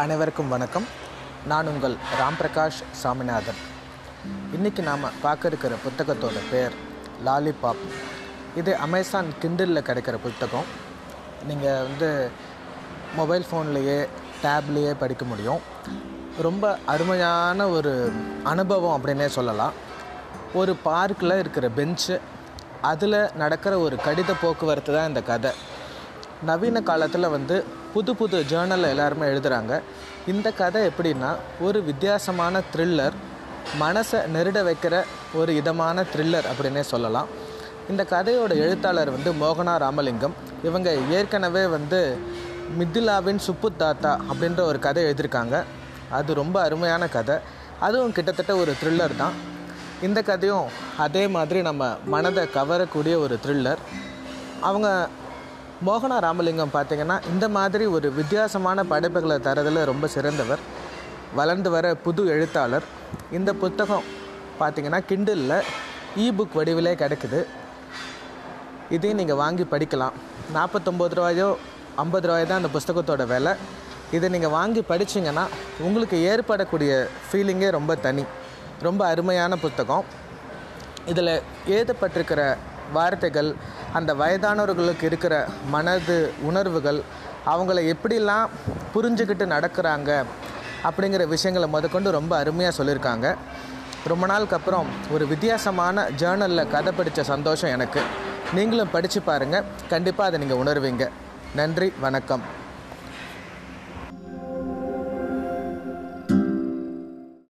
அனைவருக்கும் வணக்கம். நான் உங்கள் ராம் பிரகாஷ் சாமிநாதன். இன்றைக்கி நாம் பார்க்க இருக்கிற புத்தகத்தோட பேர் லாலிபாப். இது அமேசான் கிண்டிலில் கிடைக்கிற புத்தகம். நீங்கள் வந்து மொபைல் ஃபோன்லேயே டேப்லேயே படிக்க முடியும். ரொம்ப அருமையான ஒரு அனுபவம் அப்படின்னே சொல்லலாம். ஒரு பார்க்கில் இருக்கிற பெஞ்சு அதில் நடக்கிற ஒரு கடித போக்குவரத்து தான் இந்த கதை. நவீன காலத்தில் வந்து புது புது ஜேர்னலில் எல்லாருமே எழுதுகிறாங்க இந்த கதை எப்படின்னா ஒரு வித்தியாசமான த்ரில்லர் மனசை நெருட வைக்கிற ஒரு இதமான த்ரில்லர் அப்படின்னே சொல்லலாம். இந்த கதையோட எழுத்தாளர் வந்து மோகனா ராமலிங்கம். இவங்க ஏற்கனவே வந்து மிதிலாவின் சுப்பு தாத்தா அப்படின்ற ஒரு கதை எழுதியிருக்காங்க. அது ரொம்ப அருமையான கதை. அதுவும் கிட்டத்தட்ட ஒரு த்ரில்லர் தான். இந்த கதையும் அதே மாதிரி நம்ம மனதை கவரக்கூடிய ஒரு த்ரில்லர் அவங்க மோகனா ராமலிங்கம் பார்த்திங்கன்னா இந்த மாதிரி ஒரு வித்தியாசமான படைப்புகளை தரதில் ரொம்ப சிறந்தவர். வளர்ந்து வர புது எழுத்தாளர். இந்த புத்தகம் பார்த்தீங்கன்னா கிண்டிலில் இபுக் வடிவிலே கிடைக்குது. இதையும் நீங்கள் வாங்கி படிக்கலாம். நாற்பத்தொம்பது ரூபாயோ ஐம்பது ரூபாயோ தான் அந்த புஸ்தகத்தோட விலை. இதை நீங்கள் வாங்கி படிச்சிங்கன்னா உங்களுக்கு ஏற்படக்கூடிய ஃபீலிங்கே ரொம்ப தனி. ரொம்ப அருமையான புத்தகம். இதில் எழுதப்பட்டிருக்கிற வார்த்தைகள் அந்த வயதானவர்களுக்கு இருக்கிற மனது உணர்வுகள் அவங்கள எப்படிலாம் புரிஞ்சுக்கிட்டு நடக்கிறாங்க அப்படிங்கிற விஷயங்களை முதற்கொண்டு ரொம்ப அருமையாக சொல்லியிருக்காங்க. ரொம்ப நாளுக்கு அப்புறம் ஒரு வித்தியாசமான ஜேர்னலில் கதை படித்த சந்தோஷம் எனக்கு. நீங்களும் படித்து பாருங்கள் கண்டிப்பாக அதை நீங்கள் உணர்வீங்க. நன்றி வணக்கம்.